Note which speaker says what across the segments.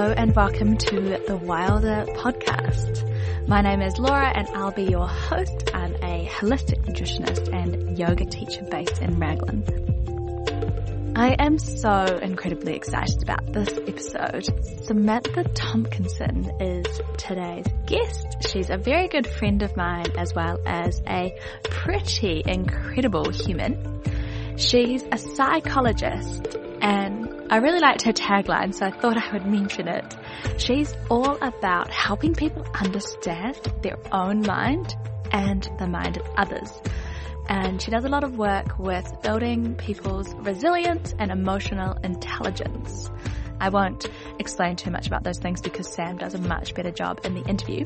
Speaker 1: Hello and welcome to the Wilder podcast. My name is Laura and I'll be your host. I'm a holistic nutritionist and yoga teacher based in Raglan. I am so incredibly excited about this episode. Samantha Tompkinson is today's guest. She's a very good friend of mine as well as a pretty incredible human. She's a psychologist I really liked her tagline, so I thought I would mention it. She's all about helping people understand their own mind and the mind of others. And she does a lot of work with building people's resilience and emotional intelligence. I won't explain too much about those things because Sam does a much better job in the interview.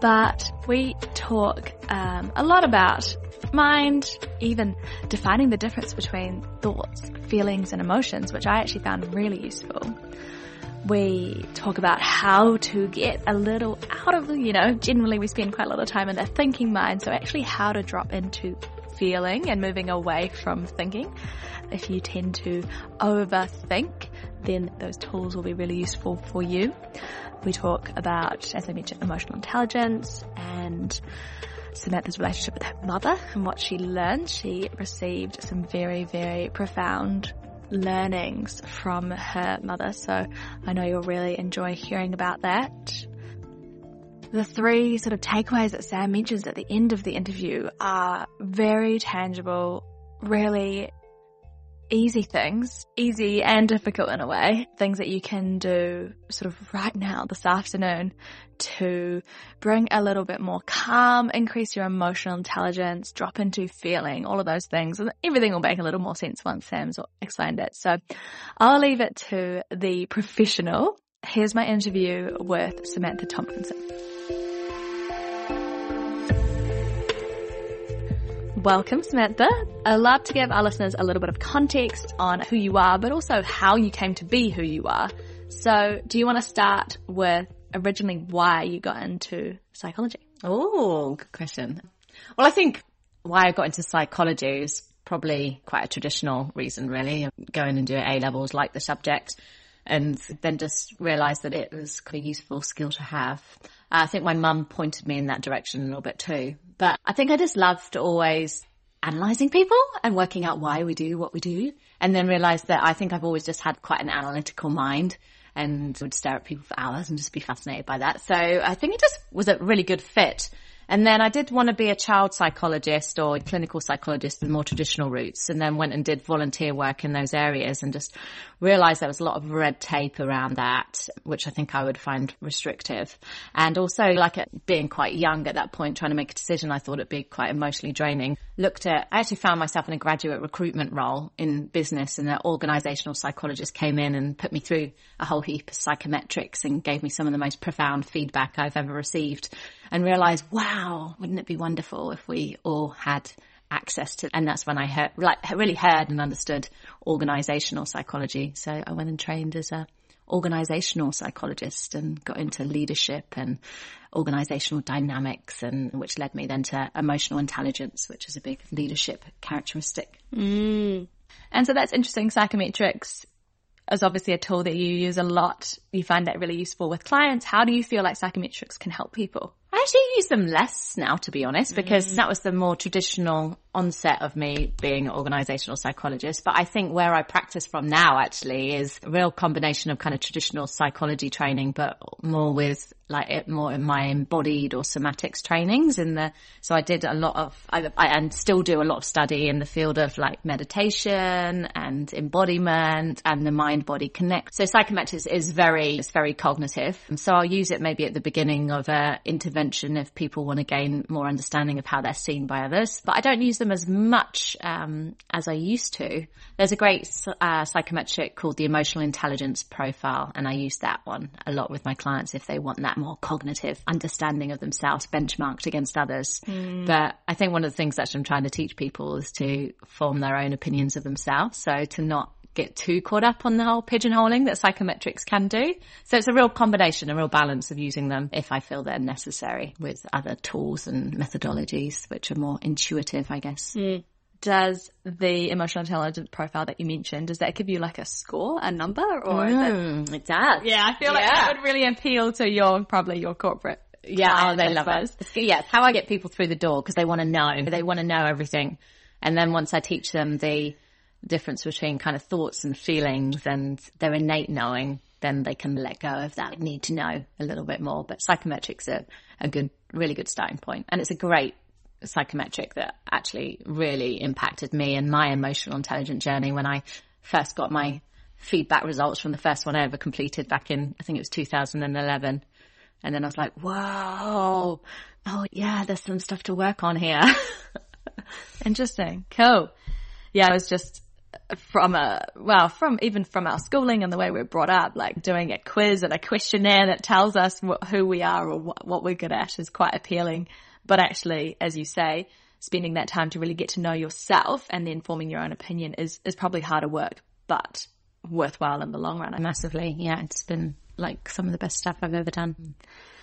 Speaker 1: But we talk um, a lot about mind, even defining the difference between thoughts, feelings, and emotions, which I actually found really useful. We talk about how to get a little out of, you know, generally we spend quite a lot of time in the thinking mind, so actually how to drop into feeling and moving away from thinking. If you tend to overthink, then those tools will be really useful for you. We talk about, as I mentioned, emotional intelligence and Samantha's relationship with her mother and what she learned. She received some very, very profound learnings from her mother. So I know you'll really enjoy hearing about that. The three sort of takeaways that Sam mentions at the end of the interview are very tangible, really easy things, easy and difficult in a way, things that you can do sort of right now, this afternoon, to bring a little bit more calm, increase your emotional intelligence, drop into feeling, all of those things, and everything will make a little more sense once Sam's explained it. So I'll leave it to the professional. Here's my interview with Samantha Tompkinson. Welcome, Samantha. I'd love to give our listeners a little bit of context on who you are, but also how you came to be who you are. So, do you want to start with originally why you got into psychology?
Speaker 2: Oh, good question. Well, I think why I got into psychology is probably quite a traditional reason, really. Going and doing A levels, like the subject, and then just realised that it was quite a useful skill to have. I think my mum pointed me in that direction a little bit too. But I think I just loved always analysing people and working out why we do what we do. And then realised that I think I've always just had quite an analytical mind and would stare at people for hours and just be fascinated by that. So I think it just was a really good fit. And then I did want to be a child psychologist or clinical psychologist, the more traditional routes, and then went and did volunteer work in those areas and just realized there was a lot of red tape around that, which I think I would find restrictive. And also like being quite young at that point, trying to make a decision, I thought it'd be quite emotionally draining. Looked at, I actually found myself in a graduate recruitment role in business and an organizational psychologist came in and put me through a whole heap of psychometrics and gave me some of the most profound feedback I've ever received and realize, wow, wouldn't it be wonderful if we all had access to, and that's when I heard, like, really heard and understood organizational psychology. So I went and trained as a organizational psychologist and got into leadership and organizational dynamics and which led me then to emotional intelligence, which is a big leadership characteristic.
Speaker 1: Mm. And so that's interesting. Psychometrics is obviously a tool that you use a lot. You find that really useful with clients. How do you feel like psychometrics can help people?
Speaker 2: I actually use them less now, to be honest, because mm. that was the more traditional onset of me being an organizational psychologist. But I think where I practice from now actually is a real combination of kind of traditional psychology training, but more with like it more in my embodied or somatics trainings in the, so I did a lot of, I, I, and still do a lot of study in the field of like meditation and embodiment and the mind body connect. So psychometrics is very, it's very cognitive. So I'll use it maybe at the beginning of a intervention if people want to gain more understanding of how they're seen by others, but I don't use them as much, um, as I used to. There's a great, uh, psychometric called the emotional intelligence profile and I use that one a lot with my clients if they want that more cognitive understanding of themselves benchmarked against others. Mm. But I think one of the things that I'm trying to teach people is to form their own opinions of themselves. So to not get too caught up on the whole pigeonholing that psychometrics can do. So it's a real combination, a real balance of using them if I feel they're necessary with other tools and methodologies, which are more intuitive, I guess.
Speaker 1: Mm. does the emotional intelligence profile that you mentioned, does that give you like a score, a number or?
Speaker 2: Mm, it does.
Speaker 1: Yeah, I feel like
Speaker 2: Yeah.
Speaker 1: that would really appeal to your, probably your corporate.
Speaker 2: Yeah, oh, they
Speaker 1: I
Speaker 2: love
Speaker 1: suppose.
Speaker 2: it. Yeah, it's how I get people through the door because they want to know. They want to know everything. And then once I teach them the difference between kind of thoughts and feelings and their innate knowing, then they can let go of that need to know a little bit more. But psychometrics are a good, really good starting point. And it's a great psychometric that actually really impacted me and my emotional intelligence journey when I first got my feedback results from the first one I ever completed back in, I think it was 2011. And then I was like, whoa, oh yeah, there's some stuff to work on here.
Speaker 1: Interesting. Cool. Yeah, it was just from a, well, from even from our schooling and the way we're brought up, like doing a quiz and a questionnaire that tells us wh- who we are or what, what we're good at is quite appealing. But actually, as you say, spending that time to really get to know yourself and then forming your own opinion is, is probably harder work, but worthwhile in the long run.
Speaker 2: Massively. Yeah, it's been like some of the best stuff I've ever done.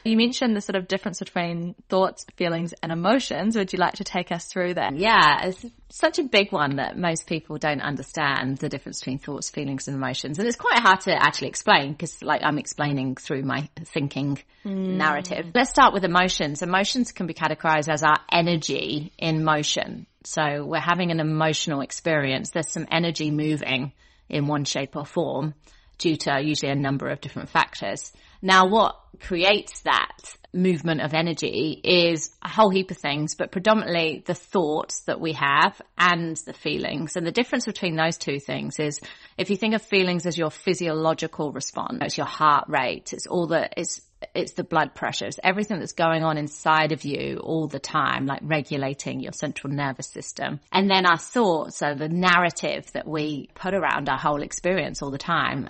Speaker 1: You mentioned the sort of difference between thoughts, feelings and emotions. Would you like to take us through that?
Speaker 2: Yeah, it's such a big one that most people don't understand the difference between thoughts, feelings and emotions. And it's quite hard to actually explain because like I'm explaining through my thinking hmm. narrative. Let's start with emotions. Emotions can be categorized as our energy in motion. So we're having an emotional experience. There's some energy moving in one shape or form due to usually a number of different factors. Now what creates that movement of energy is a whole heap of things, but predominantly the thoughts that we have and the feelings. And the difference between those two things is if you think of feelings as your physiological response, it's your heart rate, it's all the, it's, it's the blood pressure, it's everything that's going on inside of you all the time, like regulating your central nervous system. And then our thoughts are the narrative that we put around our whole experience all the time.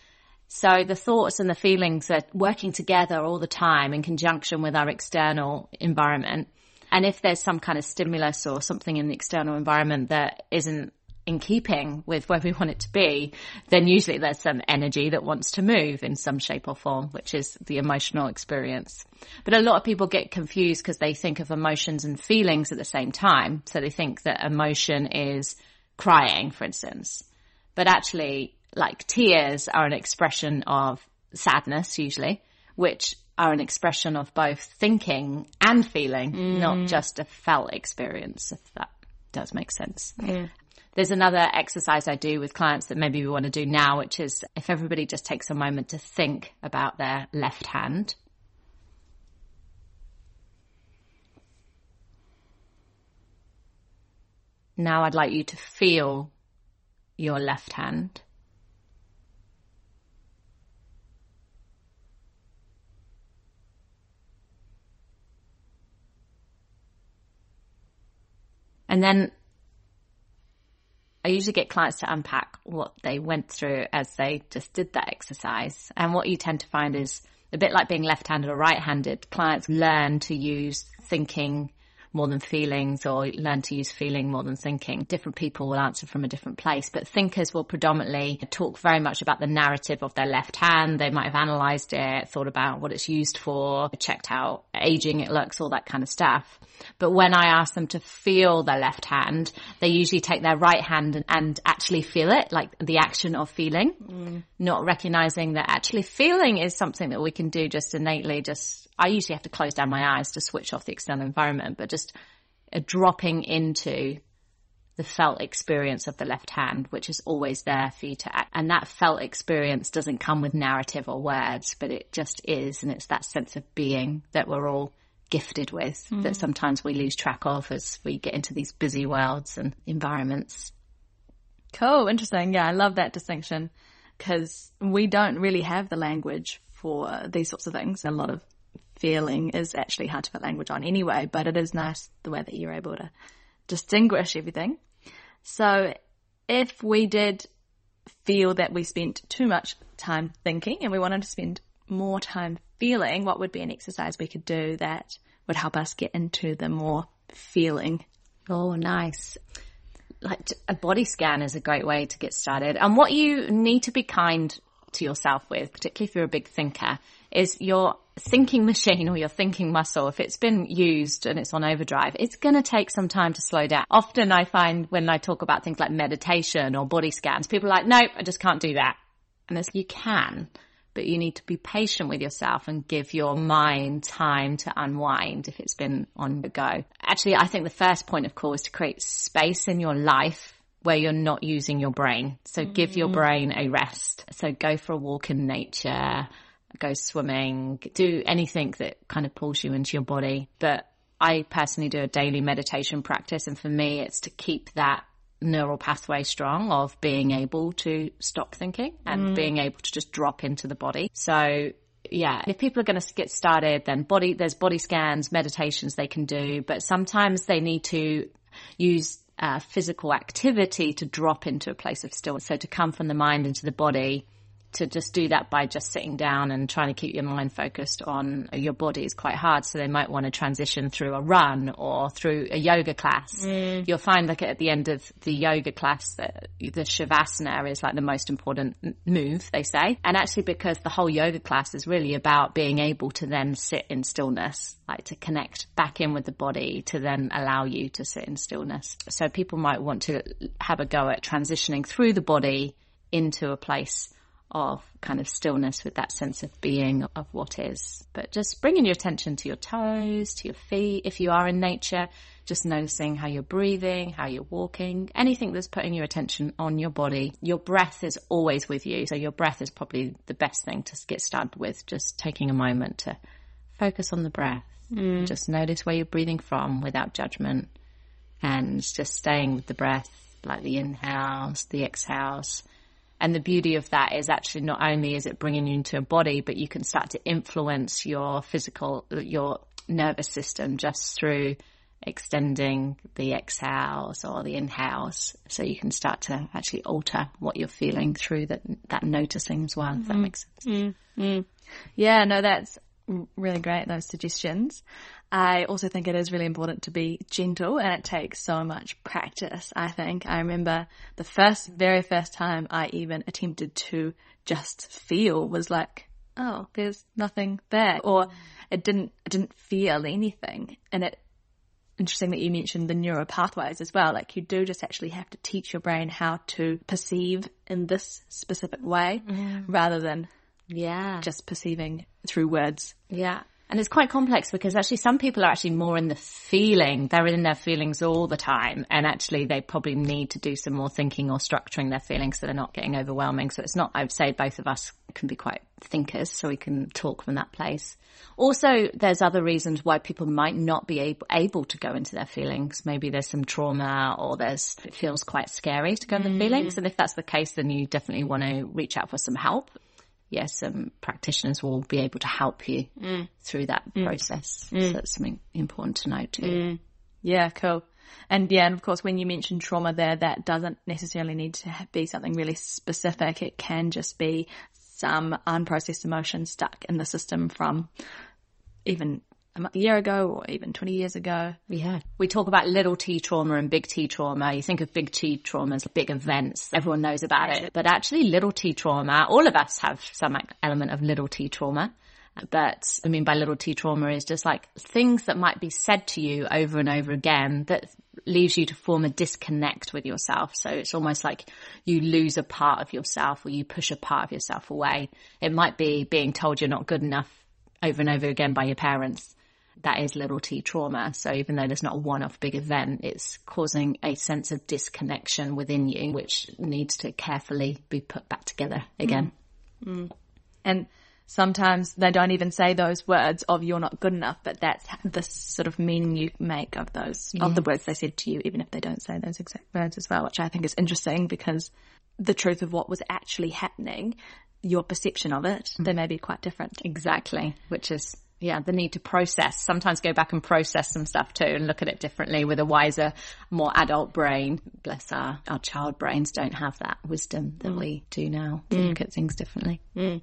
Speaker 2: So the thoughts and the feelings are working together all the time in conjunction with our external environment. And if there's some kind of stimulus or something in the external environment that isn't in keeping with where we want it to be, then usually there's some energy that wants to move in some shape or form, which is the emotional experience. But a lot of people get confused because they think of emotions and feelings at the same time. So they think that emotion is crying, for instance. But actually, like tears are an expression of sadness usually, which are an expression of both thinking and feeling, not mm. just a felt experience, if that does make sense. There's another exercise I do with clients that maybe we want to do now, which is if everybody just takes a moment to think about their left hand. Now I'd like you to feel your left hand. And then I usually get clients to unpack what they went through as they just did that exercise. And what you tend to find is a bit like being left-handed or right-handed. Clients learn to use thinking more than feelings or learn to use feeling more than thinking. Different people will answer from a different place, but thinkers will predominantly talk very much about the narrative of their left hand. They might have analyzed it, thought about what it's used for, checked how aging it looks, all that kind of stuff. But when I ask them to feel their left hand, they usually take their right hand and, and actually feel it, like the action of feeling, mm. not recognizing that actually feeling is something that we can do just innately, just I usually have to close down my eyes to switch off the external environment, but just a dropping into the felt experience of the left hand, which is always there for you to act. And that felt experience doesn't come with narrative or words, but it just is. And it's that sense of being that we're all gifted with hmm. that sometimes we lose track of as we get into these busy worlds and environments.
Speaker 1: Cool. Interesting. Yeah. I love that distinction because we don't really have the language for these sorts of things. A lot of feeling is actually hard to put language on anyway, but it is nice the way that you're able to distinguish everything. So if we did feel that we spent too much time thinking and we wanted to spend more time feeling, what would be an exercise we could do that would help us get into the more feeling?
Speaker 2: Oh, nice. Like a body scan is a great way to get started. And what you need to be kind to yourself with, particularly if you're a big thinker, is your thinking machine or your thinking muscle, if it's been used and it's on overdrive, it's going to take some time to slow down. Often I find when I talk about things like meditation or body scans, people are like, nope, I just can't do that. And it's, you can, but you need to be patient with yourself and give your mind time to unwind if it's been on the go. Actually, I think the first point of call is to create space in your life where you're not using your brain. So give your mm. brain a rest. So go for a walk in nature, go swimming, do anything that kind of pulls you into your body. But I personally do a daily meditation practice. And for me, it's to keep that neural pathway strong of being able to stop thinking and mm. being able to just drop into the body. So yeah, if people are going to get started, then body, there's body scans, meditations they can do, but sometimes they need to use uh, physical activity to drop into a place of stillness. So to come from the mind into the body to just do that by just sitting down and trying to keep your mind focused on your body is quite hard. So they might want to transition through a run or through a yoga class. Mm. You'll find like at the end of the yoga class that the shavasana is like the most important move, they say. And actually because the whole yoga class is really about being able to then sit in stillness, like to connect back in with the body to then allow you to sit in stillness. So people might want to have a go at transitioning through the body into a place of kind of stillness with that sense of being of what is. But just bringing your attention to your toes, to your feet. If you are in nature, just noticing how you're breathing, how you're walking, anything that's putting your attention on your body. Your breath is always with you. So your breath is probably the best thing to get started with. Just taking a moment to focus on the breath. Mm. Just notice where you're breathing from without judgment and just staying with the breath, like the inhales, the exhales and the beauty of that is actually not only is it bringing you into a body, but you can start to influence your physical, your nervous system just through extending the exhales or the inhales. So you can start to actually alter what you're feeling through that, that noticing as well, mm-hmm. if that mm-hmm. makes sense.
Speaker 1: Mm-hmm. Yeah, no, that's really great, those suggestions. I also think it is really important to be gentle and it takes so much practice, I think. I remember the first, very first time I even attempted to just feel was like, oh, there's nothing there. Or it didn't, it didn't feel anything. And it, interesting that you mentioned the neural pathways as well. Like you do just actually have to teach your brain how to perceive in this specific way mm. rather than yeah, just perceiving through words.
Speaker 2: Yeah. And it's quite complex because actually some people are actually more in the feeling. They're in their feelings all the time. And actually they probably need to do some more thinking or structuring their feelings so they're not getting overwhelming. So it's not, I would say both of us can be quite thinkers so we can talk from that place. Also, there's other reasons why people might not be able, able to go into their feelings. Maybe there's some trauma or there's, it feels quite scary to go into mm. feelings. And if that's the case, then you definitely want to reach out for some help yes, some practitioners will be able to help you mm. through that mm. process. Mm. So that's something important to know too. Mm.
Speaker 1: Yeah, cool. And yeah, and of course, when you mention trauma there, that doesn't necessarily need to be something really specific. It can just be some unprocessed emotion stuck in the system from even a year ago or even 20 years ago.
Speaker 2: Yeah. We talk about little t trauma and big T trauma. You think of big T trauma as big events. Everyone knows about it. But actually little t trauma, all of us have some element of little t trauma. But I mean by little t trauma is just like things that might be said to you over and over again that leaves you to form a disconnect with yourself. So it's almost like you lose a part of yourself or you push a part of yourself away. It might be being told you're not good enough over and over again by your parents that is little t trauma. So even though there's not a one-off big event, it's causing a sense of disconnection within you, which needs to carefully be put back together again.
Speaker 1: Mm. Mm. And sometimes they don't even say those words of you're not good enough, but that's the sort of meaning you make of those, yeah. of the words they said to you, even if they don't say those exact words as well, which I think is interesting because the truth of what was actually happening, your perception of it, mm. they may be quite different.
Speaker 2: Exactly, which is yeah, the need to process, sometimes go back and process some stuff too and look at it differently with a wiser, more adult brain. Bless our, our child brains don't have that wisdom that mm. we do now to mm. look at things differently. Mm.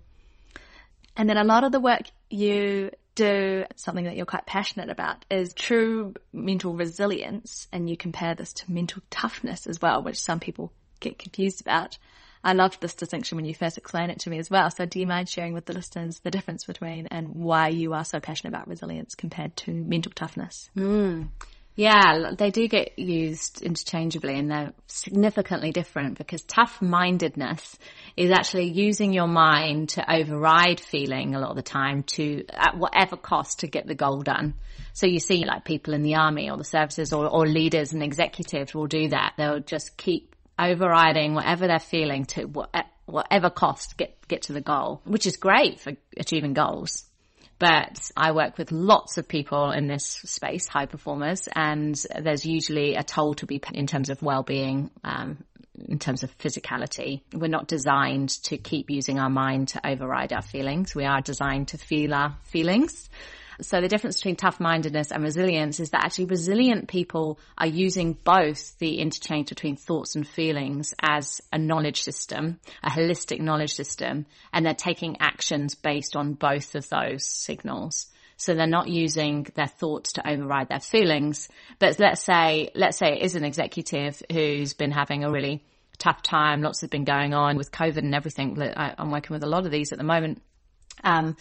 Speaker 1: And then a lot of the work you do, something that you're quite passionate about is true mental resilience. And you compare this to mental toughness as well, which some people get confused about. I loved this distinction when you first explained it to me as well. So do you mind sharing with the listeners the difference between and why you are so passionate about resilience compared to mental toughness?
Speaker 2: Mm. Yeah, they do get used interchangeably and they're significantly different because tough mindedness is actually using your mind to override feeling a lot of the time to, at whatever cost, to get the goal done. So you see like people in the army or the services or, or leaders and executives will do that. They'll just keep overriding whatever they're feeling to whatever cost get, get to the goal, which is great for achieving goals. But I work with lots of people in this space, high performers, and there's usually a toll to be in terms of well-being, um, in terms of physicality. We're not designed to keep using our mind to override our feelings. We are designed to feel our feelings. So the difference between tough mindedness and resilience is that actually resilient people are using both the interchange between thoughts and feelings as a knowledge system, a holistic knowledge system, and they're taking actions based on both of those signals. So they're not using their thoughts to override their feelings. But let's say, let's say it is an executive who's been having a really tough time. Lots has been going on with COVID and everything. I'm working with a lot of these at the moment. Um,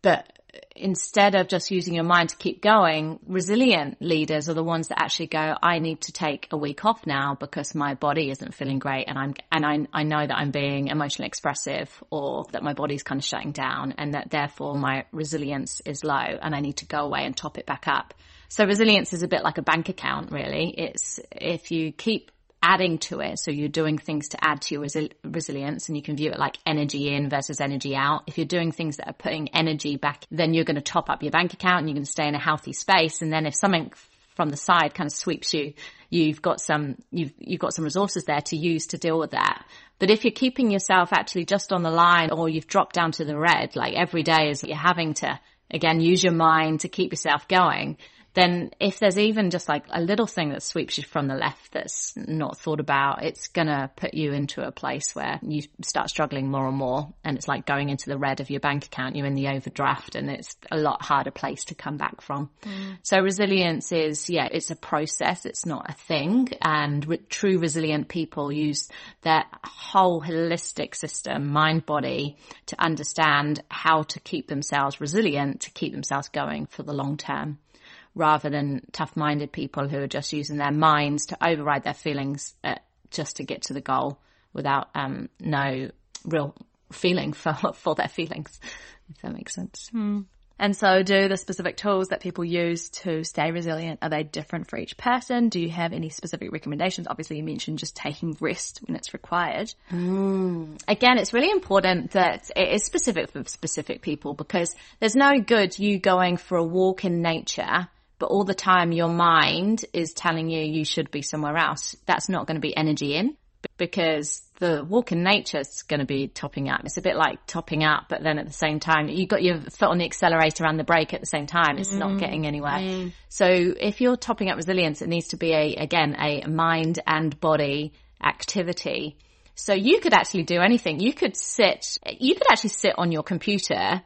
Speaker 2: but instead of just using your mind to keep going, resilient leaders are the ones that actually go, I need to take a week off now because my body isn't feeling great and I'm, and I, I know that I'm being emotionally expressive or that my body's kind of shutting down and that therefore my resilience is low and I need to go away and top it back up. So resilience is a bit like a bank account, really. It's if you keep adding to it. So you're doing things to add to your resi- resilience and you can view it like energy in versus energy out. If you're doing things that are putting energy back, then you're going to top up your bank account and you're going to stay in a healthy space. And then if something from the side kind of sweeps you, you've got some, you've, you've got some resources there to use to deal with that. But if you're keeping yourself actually just on the line or you've dropped down to the red, like every day is you're having to again use your mind to keep yourself going, then if there's even just like a little thing that sweeps you from the left that's not thought about, it's gonna put you into a place where you start struggling more and more. And it's like going into the red of your bank account. You're in the overdraft and it's a lot harder place to come back from. Mm. So resilience is, yeah, it's a process. It's not a thing. And re- true resilient people use their whole holistic system, mind, body to understand how to keep themselves resilient, to keep themselves going for the long term rather than tough minded people who are just using their minds to override their feelings uh, just to get to the goal without um, no real feeling for, for their feelings, if that makes sense.
Speaker 1: Mm. And so do the specific tools that people use to stay resilient, are they different for each person? Do you have any specific recommendations? Obviously you mentioned just taking rest when it's required.
Speaker 2: Mm. Again, it's really important that it is specific for specific people because there's no good you going for a walk in nature but all the time your mind is telling you you should be somewhere else. That's not going to be energy in because the walk in nature is going to be topping up. It's a bit like topping up, but then at the same time, you got your foot on the accelerator and the brake at the same time. It's mm. not getting anywhere. Mm. So if you're topping up resilience, it needs to be a, again, a mind and body activity. So you could actually do anything. You could sit, you could actually sit on your computer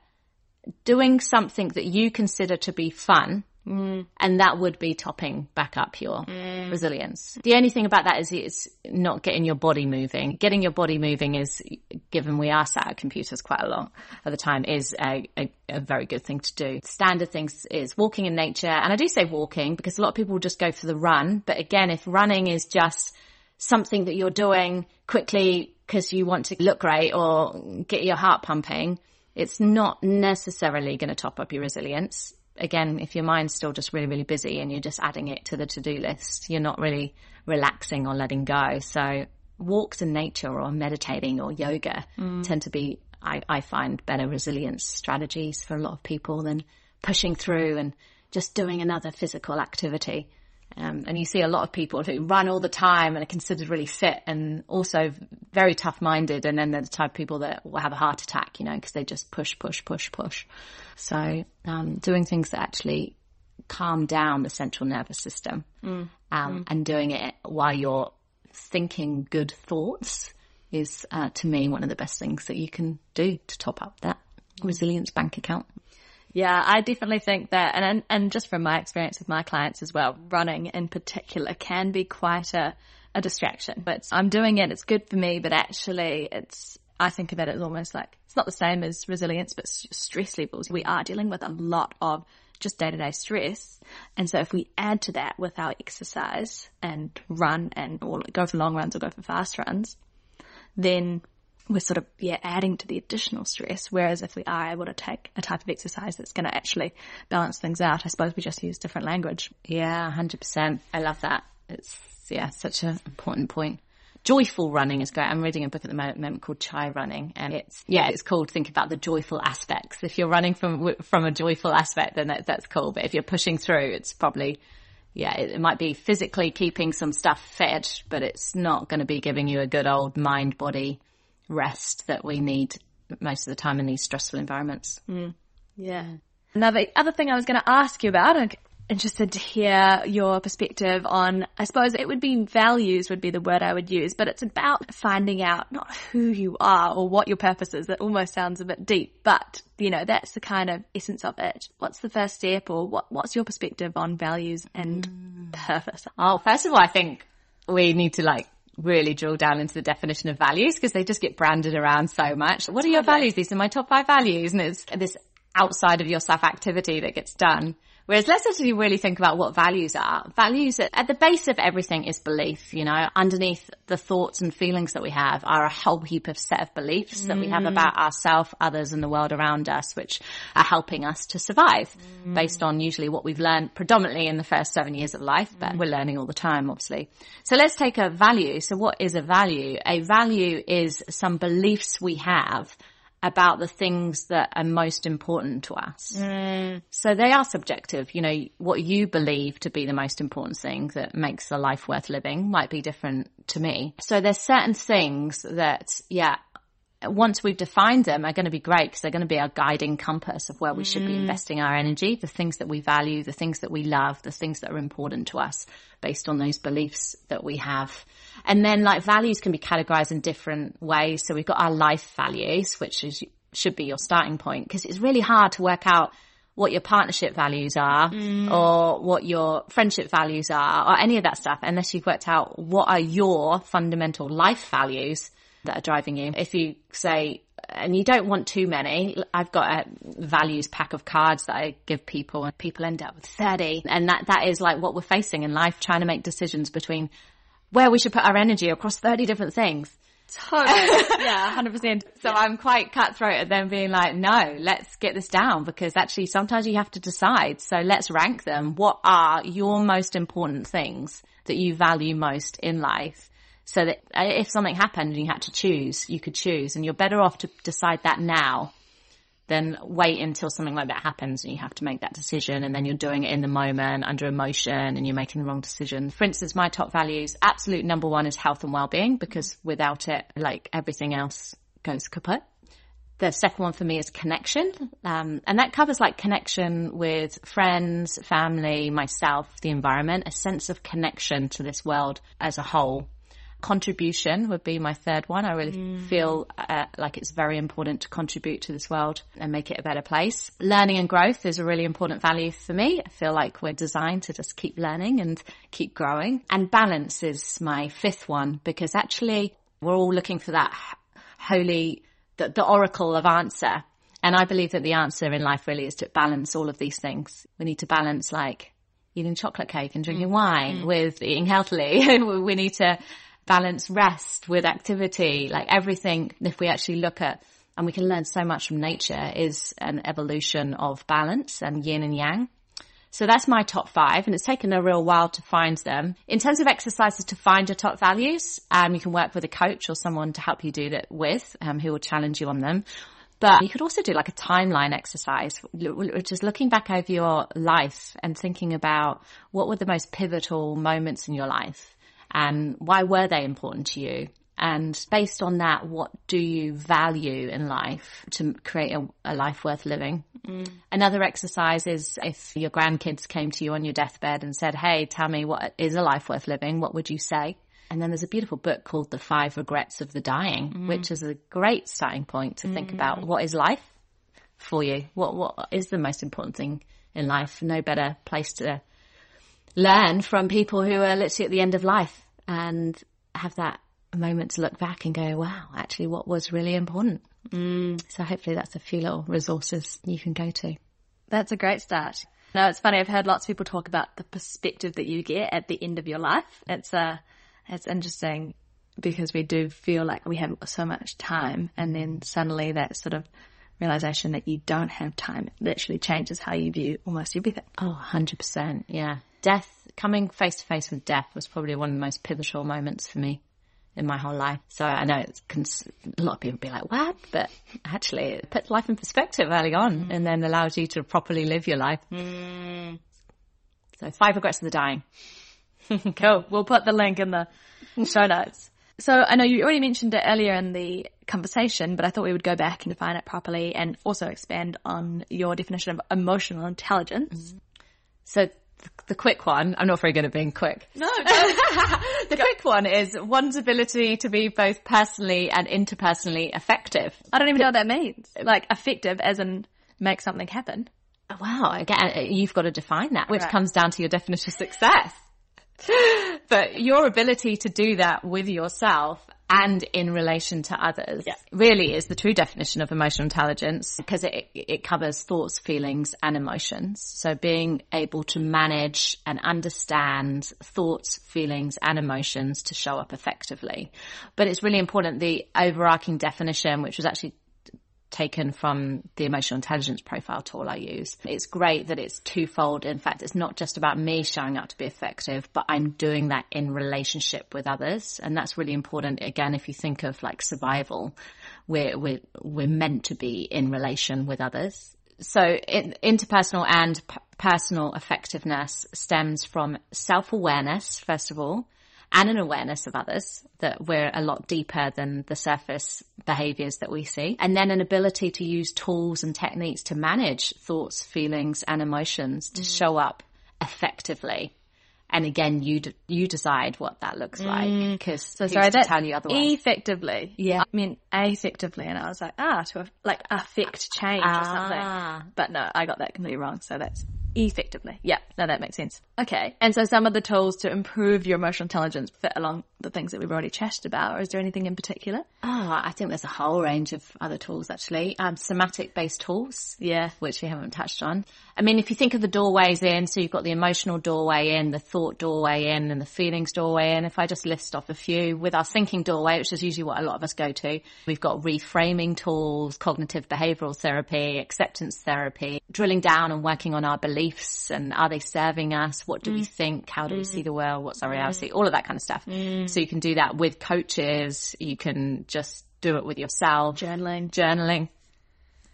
Speaker 2: doing something that you consider to be fun Mm. And that would be topping back up your mm. resilience. The only thing about that is it's not getting your body moving. Getting your body moving is, given we are sat at computers quite a lot of the time, is a, a, a very good thing to do. Standard things is walking in nature. And I do say walking because a lot of people just go for the run. But again, if running is just something that you're doing quickly because you want to look great or get your heart pumping, it's not necessarily going to top up your resilience again, if your mind's still just really, really busy and you're just adding it to the to-do list, you're not really relaxing or letting go. So walks in nature or meditating or yoga mm. tend to be, I, I find better resilience strategies for a lot of people than pushing through and just doing another physical activity. Um, and you see a lot of people who run all the time and are considered really fit and also very tough minded. And then they're the type of people that will have a heart attack, you know, because they just push, push, push, push. So, um, doing things that actually calm down the central nervous system, mm. Um, mm. and doing it while you're thinking good thoughts is, uh, to me, one of the best things that you can do to top up that resilience bank account.
Speaker 1: Yeah, I definitely think that, and and just from my experience with my clients as well, running in particular can be quite a a distraction. But I'm doing it, it's good for me, but actually it's, I think of it as almost like, it's not the same as resilience, but stress levels. We are dealing with a lot of just day to day stress. And so if we add to that with our exercise and run and or go for long runs or go for fast runs, then we're sort of, yeah, adding to the additional stress. Whereas if we are able to take a type of exercise that's going to actually balance things out, I suppose we just use different language.
Speaker 2: Yeah, 100%. I love that. It's, yeah, such an important point. Joyful running is great. I'm reading a book at the moment called Chai Running and it's, yeah, it's called think about the joyful aspects. If you're running from, from a joyful aspect, then that, that's cool. But if you're pushing through, it's probably, yeah, it might be physically keeping some stuff fed, but it's not going to be giving you a good old mind body rest that we need most of the time in these stressful environments.
Speaker 1: Mm. Yeah. Another other thing I was going to ask you about, I'm interested to hear your perspective on, I suppose it would be values would be the word I would use, but it's about finding out not who you are or what your purpose is. That almost sounds a bit deep, but you know, that's the kind of essence of it. What's the first step or what, what's your perspective on values and mm. purpose?
Speaker 2: Oh, first of all, I think we need to like really drill down into the definition of values because they just get branded around so much. What are your values? These are my top five values. And it's this outside of yourself activity that gets done. Whereas let's actually really think about what values are. Values at the base of everything is belief, you know, underneath the thoughts and feelings that we have are a whole heap of set of beliefs mm. that we have mm. about ourselves, others and the world around us, which are helping us to survive mm. based on usually what we've learned predominantly in the first seven years of life, but mm. we're learning all the time, obviously. So let's take a value. So what is a value? A value is some beliefs we have about the things that are most important to us. Mm. So they are subjective. You know, what you believe to be the most important thing that makes a life worth living might be different to me. So there's certain things that, yeah, once we've defined them are going to be great because they're going to be our guiding compass of where we mm. should be mm. investing our energy, the things that we value, the things that we love, the things that are important to us based on those beliefs that we have. And then like values can be categorized in different ways. So we've got our life values, which is, should be your starting point because it's really hard to work out what your partnership values are mm. or what your friendship values are or any of that stuff unless you've worked out what are your fundamental life values that are driving you. If you say, and you don't want too many, I've got a values pack of cards that I give people and people end up with 30. And that, that is like what we're facing in life, trying to make decisions between where we should put our energy across 30 different things.
Speaker 1: Totally. yeah, 100%.
Speaker 2: So yeah. I'm quite cutthroat at them being like, no, let's get this down because actually sometimes you have to decide. So let's rank them. What are your most important things that you value most in life? So that uh, if something happened and you had to choose, you could choose and you're better off to decide that now than wait until something like that happens and you have to make that decision and then you're doing it in the moment under emotion and you're making the wrong decision. For instance, my top values, absolute number one is health and well-being because without it, like everything else goes kaput. The second one for me is connection. Um, and that covers like connection with friends, family, myself, the environment, a sense of connection to this world as a whole contribution would be my third one. I really mm. feel uh, like it's very important to contribute to this world and make it a better place. Learning and growth is a really important value for me. I feel like we're designed to just keep learning and keep growing. And balance is my fifth one because actually we're all looking for that holy, the, the oracle of answer. And I believe that the answer in life really is to balance all of these things. We need to balance like eating chocolate cake and drinking mm. wine mm. with eating healthily. we need to balance rest with activity, like everything, if we actually look at, and we can learn so much from nature, is an evolution of balance and yin and yang. So that's my top five, and it's taken a real while to find them. In terms of exercises to find your top values, um, you can work with a coach or someone to help you do that with, um, who will challenge you on them. But you could also do like a timeline exercise, which is looking back over your life and thinking about what were the most pivotal moments in your life and why were they important to you? And based on that, what do you value in life to create a, a life worth living? Mm. Another exercise is if your grandkids came to you on your deathbed and said, Hey, tell me what is a life worth living? What would you say? And then there's a beautiful book called The Five Regrets of the Dying, mm. which is a great starting point to mm. think about what is life for you? What, what is the most important thing in life? No better place to learn from people who are literally at the end of life and have that moment to look back and go, wow, actually what was really important. Mm. So hopefully that's a few little resources you can go to.
Speaker 1: That's a great start. No, it's funny. I've heard lots of people talk about the perspective that you get at the end of your life. It's uh, it's interesting because we do feel like we have so much time and then suddenly that sort of realization that you don't have time literally changes how you view almost everything.
Speaker 2: Oh, 100%. Yeah. Death, coming face to face with death was probably one of the most pivotal moments for me in my whole life. So I know it's a lot of people be like, "What?" But actually, it puts life in perspective early on, mm. and then allows you to properly live your life. Mm. So five regrets of the dying.
Speaker 1: cool. We'll put the link in the show notes. So I know you already mentioned it earlier in the conversation, but I thought we would go back and define it properly and also expand on your definition of emotional intelligence. Mm.
Speaker 2: So the quick one, I'm not very good at being quick.
Speaker 1: No.
Speaker 2: the quick one is one's ability to be both personally and interpersonally effective.
Speaker 1: I don't even know what that means. Like effective as in make something happen.
Speaker 2: Oh, wow. Again, you've got to define that, which right. comes down to your definition of success. but your ability to do that with yourself and in relation to others yeah. really is the true definition of emotional intelligence because it, it covers thoughts, feelings and emotions. So being able to manage and understand thoughts, feelings and emotions to show up effectively. But it's really important the overarching definition, which was actually taken from the emotional intelligence profile tool I use. It's great that it's twofold. In fact, it's not just about me showing up to be effective, but I'm doing that in relationship with others. And that's really important. Again, if you think of like survival, we're, we're, we're meant to be in relation with others. So in, interpersonal and p- personal effectiveness stems from self-awareness, first of all, and an awareness of others that we're a lot deeper than the surface behaviors that we see. And then an ability to use tools and techniques to manage thoughts, feelings and emotions to mm. show up effectively. And again, you d- you decide what that looks like because mm. so sorry that tell you otherwise.
Speaker 1: Effectively, yeah, I mean effectively, and I was like ah to like affect change ah. or something. But no, I got that completely wrong. So that's effectively. Yeah, no, that makes sense. Okay. And so some of the tools to improve your emotional intelligence fit along the things that we've already chatted about, or is there anything in particular?
Speaker 2: Oh, I think there's a whole range of other tools actually. Um, somatic based tools.
Speaker 1: Yeah.
Speaker 2: Which we haven't touched on. I mean, if you think of the doorways in, so you've got the emotional doorway in, the thought doorway in, and the feelings doorway in. If I just list off a few with our thinking doorway, which is usually what a lot of us go to, we've got reframing tools, cognitive behavioral therapy, acceptance therapy, drilling down and working on our beliefs and are they serving us? What do mm. we think? How do mm. we see the world? What's our reality? Mm. All of that kind of stuff. Mm. So you can do that with coaches. You can just do it with yourself.
Speaker 1: Journaling.
Speaker 2: Journaling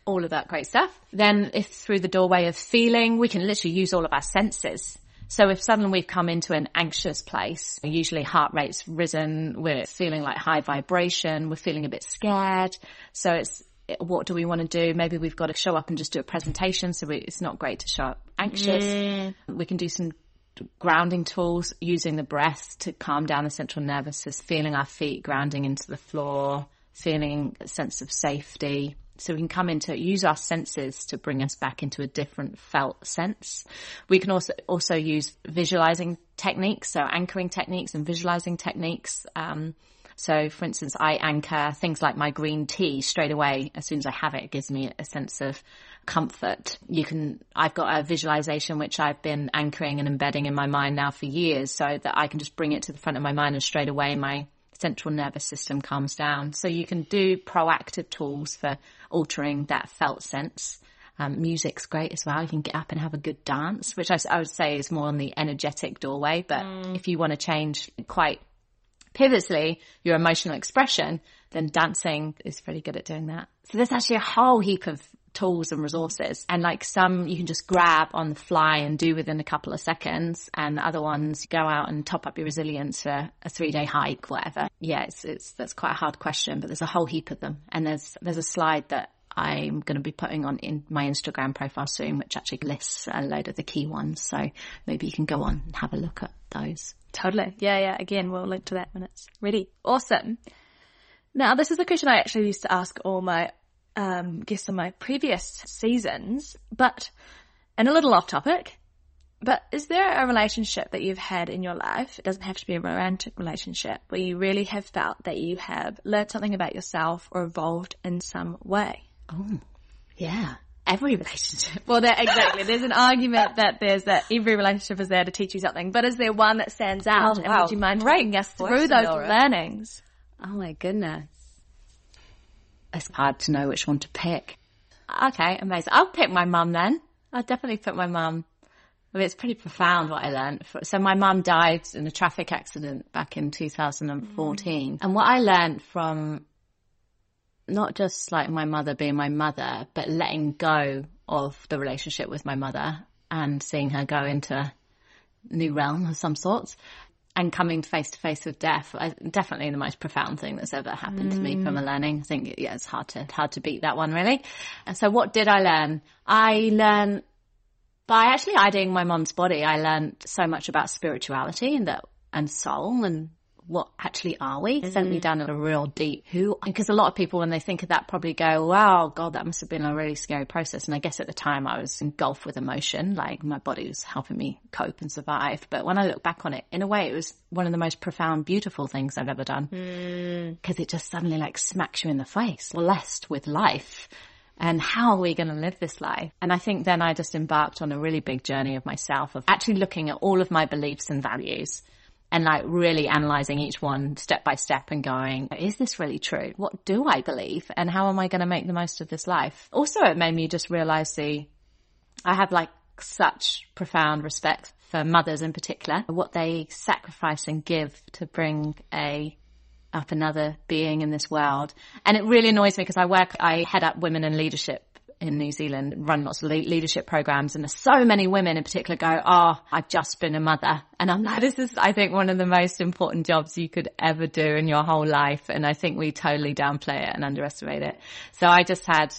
Speaker 2: all of that great stuff. Then if through the doorway of feeling, we can literally use all of our senses. So if suddenly we've come into an anxious place, usually heart rate's risen, we're feeling like high vibration, we're feeling a bit scared. So it's, what do we want to do? Maybe we've got to show up and just do a presentation. So we, it's not great to show up anxious. Mm. We can do some grounding tools using the breath to calm down the central nervous system, feeling our feet grounding into the floor, feeling a sense of safety so we can come into use our senses to bring us back into a different felt sense. We can also also use visualizing techniques, so anchoring techniques and visualizing techniques. Um, so, for instance, I anchor things like my green tea straight away. As soon as I have it, it gives me a sense of comfort. You can, I've got a visualization which I've been anchoring and embedding in my mind now for years so that I can just bring it to the front of my mind and straight away my central nervous system calms down. So you can do proactive tools for altering that felt sense. Um, music's great as well. You can get up and have a good dance, which I, I would say is more on the energetic doorway. But mm. if you want to change quite pivotally your emotional expression, then dancing is pretty good at doing that. So there's actually a whole heap of tools and resources. And like some you can just grab on the fly and do within a couple of seconds. And other ones go out and top up your resilience for a three day hike, whatever. Yeah, it's, it's, that's quite a hard question, but there's a whole heap of them. And there's, there's a slide that I'm going to be putting on in my Instagram profile soon, which actually lists a load of the key ones. So maybe you can go on and have a look at those.
Speaker 1: Totally. Yeah, yeah. Again, we'll link to that when it's ready. Awesome. Now, this is a question I actually used to ask all my um, guests on my previous seasons, but, and a little off topic, But is there a relationship that you've had in your life? It doesn't have to be a romantic relationship where you really have felt that you have learned something about yourself or evolved in some way.
Speaker 2: Oh, yeah. Every relationship.
Speaker 1: Well, that, exactly. There's an argument that there's that every relationship is there to teach you something, but is there one that stands out?
Speaker 2: Oh,
Speaker 1: And
Speaker 2: wow.
Speaker 1: would you mind
Speaker 2: Great
Speaker 1: taking us through those learnings?
Speaker 2: Oh my goodness. It's hard to know which one to pick. Okay, amazing. I'll pick my mum then. I'll definitely pick my mum. I mean, it's pretty profound what I learned. So my mum died in a traffic accident back in 2014. Mm. And what I learned from not just like my mother being my mother, but letting go of the relationship with my mother and seeing her go into a new realm of some sorts and coming face to face with death. I, definitely the most profound thing that's ever happened to me from a mm. learning. I think, yeah, it's hard to, hard to beat that one really. And so what did I learn? I learned by actually adding my mom's body, I learned so much about spirituality and that, and soul and what actually are we? It sent me down a real deep who, because a lot of people when they think of that probably go, wow, God, that must have been a really scary process. And I guess at the time I was engulfed with emotion, like my body was helping me cope and survive. But when I look back on it, in a way, it was one of the most profound, beautiful things I've ever done. Mm. Because it just suddenly like smacks you in the face, blessed with life and how are we going to live this life? And I think then I just embarked on a really big journey of myself of actually looking at all of my beliefs and values and like really analyzing each one step by step and going, is this really true? What do I believe? And how am I going to make the most of this life? Also, it made me just realize the, I have like such profound respect for mothers in particular, what they sacrifice and give to bring a up another being in this world. And it really annoys me because I work, I head up women in leadership in New Zealand, run lots of le- leadership programs and there's so many women in particular go, oh, I've just been a mother. And I'm like, this is, I think one of the most important jobs you could ever do in your whole life. And I think we totally downplay it and underestimate it. So I just had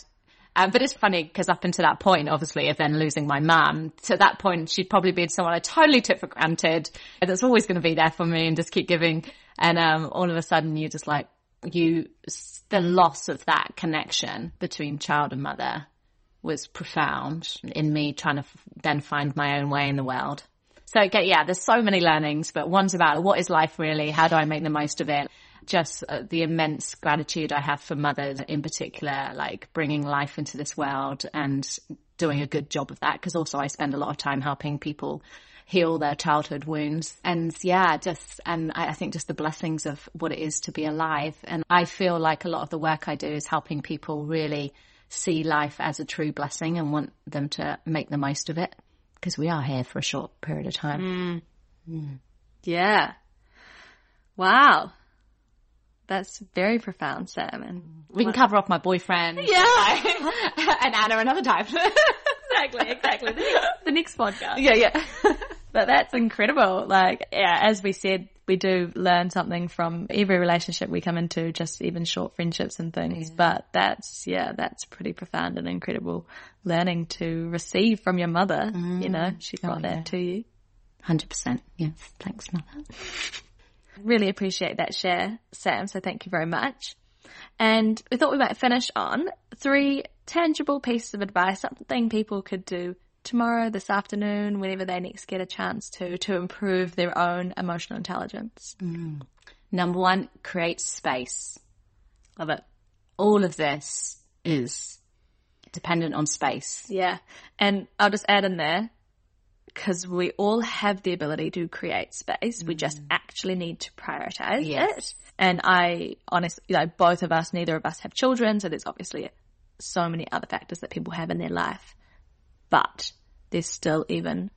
Speaker 2: um, but it's funny because up until that point, obviously, of then losing my mum, to that point, she'd probably been someone I totally took for granted. That's always going to be there for me and just keep giving. And, um, all of a sudden you're just like, you, the loss of that connection between child and mother was profound in me trying to then find my own way in the world. So yeah, there's so many learnings, but one's about what is life really? How do I make the most of it? Just uh, the immense gratitude I have for mothers in particular, like bringing life into this world and doing a good job of that. Cause also I spend a lot of time helping people heal their childhood wounds. And yeah, just, and I think just the blessings of what it is to be alive. And I feel like a lot of the work I do is helping people really see life as a true blessing and want them to make the most of it because we are here for a short period of time. Mm. Mm.
Speaker 1: Yeah. Wow. That's very profound, Sam. And
Speaker 2: We can cover off my boyfriend.
Speaker 1: yeah,
Speaker 2: and Anna another time.
Speaker 1: exactly, exactly. The next, the next podcast.
Speaker 2: yeah, yeah.
Speaker 1: But that's incredible. Like, yeah, as we said, we do learn something from every relationship we come into, just even short friendships and things. But that's, yeah, that's pretty profound and incredible learning to receive from your mother. You know, mm. she brought oh, that to you.
Speaker 2: 100%. Yes. Thanks, Mother.
Speaker 1: Really appreciate that share, Sam. So thank you very much. And we thought we might finish on three tangible pieces of advice, something people could do tomorrow, this afternoon, whenever they next get a chance to, to improve their own emotional intelligence. Mm.
Speaker 2: Number one, create space.
Speaker 1: Love it.
Speaker 2: All of this is dependent on space.
Speaker 1: Yeah. And I'll just add in there, because we all have the ability to create space. We just mm. actually need to prioritize
Speaker 2: Yes.
Speaker 1: it. And I honestly, you know, both of us, neither of us have children. So there's obviously so many other factors that people have in their life. But there's still even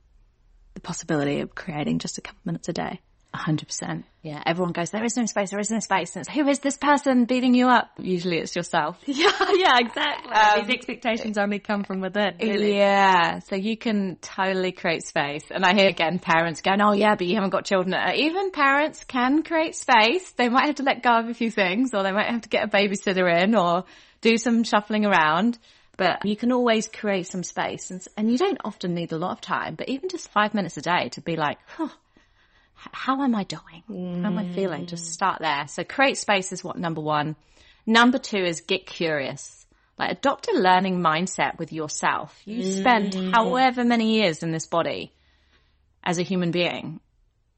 Speaker 1: the possibility of creating just a couple minutes a day.
Speaker 2: A hundred percent. Yeah. Everyone goes, there is no space, there is no space. And it's, who is this person beating you up? Usually it's yourself.
Speaker 1: Yeah, yeah, exactly. These expectations only come from within. Really.
Speaker 2: Yeah. So you can totally create space. And I hear again parents going, oh yeah, but you haven't got children. Uh, Even parents can create space. They might have to let go of a few things or they might have to get a babysitter in or do some shuffling around. But you can always create some space and, and you don't often need a lot of time, but even just five minutes a day to be like, huh, how am I doing? How am I feeling? Just mm. start there. So create space is what number one. Number two is get curious. Like adopt a learning mindset with yourself. You spend mm. however many years in this body. as a human being.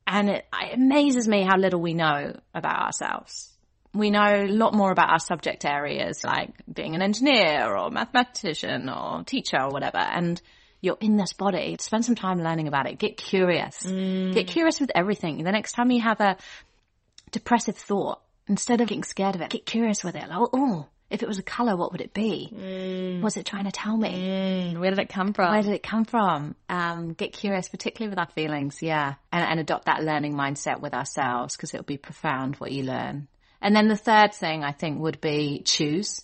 Speaker 2: And it, it amazes me how little we know about ourselves. We know a lot more about our subject areas, like being an engineer or mathematician or teacher or whatever. And you're in this body. Spend some time learning about it. Get curious. Mm. Get curious with everything. The next time you have a depressive thought, instead of getting scared of it, get curious with it. Like, oh, if it was a color, what would it be? Mm. Was it trying to tell me?
Speaker 1: Mm. Where did it come from?
Speaker 2: Where did it come from? Um, get curious, particularly with our feelings, yeah, and, and adopt that learning mindset with ourselves because it'll be profound what you learn. And then the third thing I think would be choose.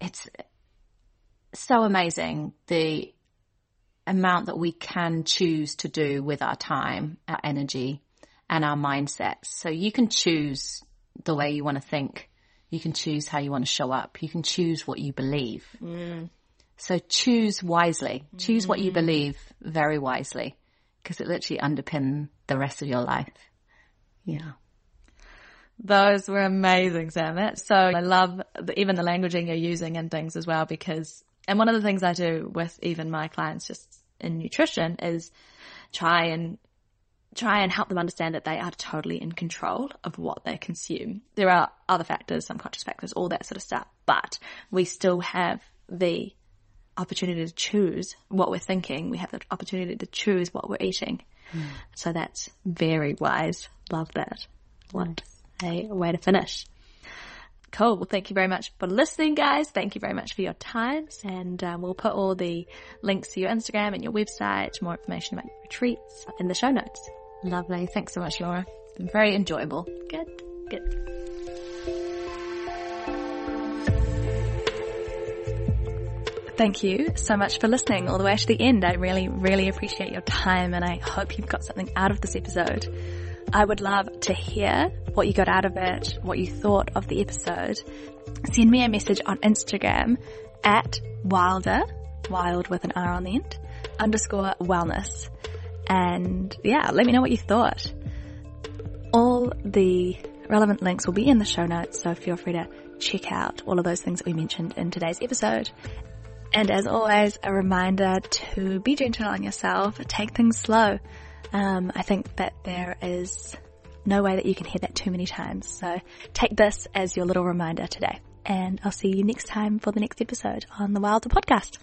Speaker 2: It's so amazing the amount that we can choose to do with our time, our energy, and our mindsets. So you can choose the way you want to think you can choose how you want to show up. You can choose what you believe. Mm. So choose wisely. Choose what you mm. believe very wisely because it literally underpins the rest of your life. Yeah.
Speaker 1: Those were amazing, Sam. So I love the, even the languaging you're using and things as well because, and one of the things I do with even my clients just in nutrition is try and try and help them understand that they are totally in control of what they consume. There are other factors, subconscious factors, all that sort of stuff, but we still have the opportunity to choose what we're thinking. We have the opportunity to choose what we're eating. Mm. So that's very wise. Love that. What a way to finish. Cool. Well, thank you very much for listening, guys. Thank you very much for your time. And um, we'll put all the links to your Instagram and your website, more information about your retreats in the show notes.
Speaker 2: Lovely. Thanks so much, Laura. It's been very enjoyable.
Speaker 1: Good. Good. Thank you so much for listening all the way to the end. I really, really appreciate your time and I hope you've got something out of this episode. I would love to hear what you got out of it, what you thought of the episode. Send me a message on Instagram at wilder, wild with an R on the end, underscore wellness. And yeah, let me know what you thought. All the relevant links will be in the show notes, so feel free to check out all of those things that we mentioned in today's episode. And as always, a reminder to be gentle on yourself, take things slow. Um, I think that there is no way that you can hear that too many times. So take this as your little reminder today. And I'll see you next time for the next episode on the Wilder podcast.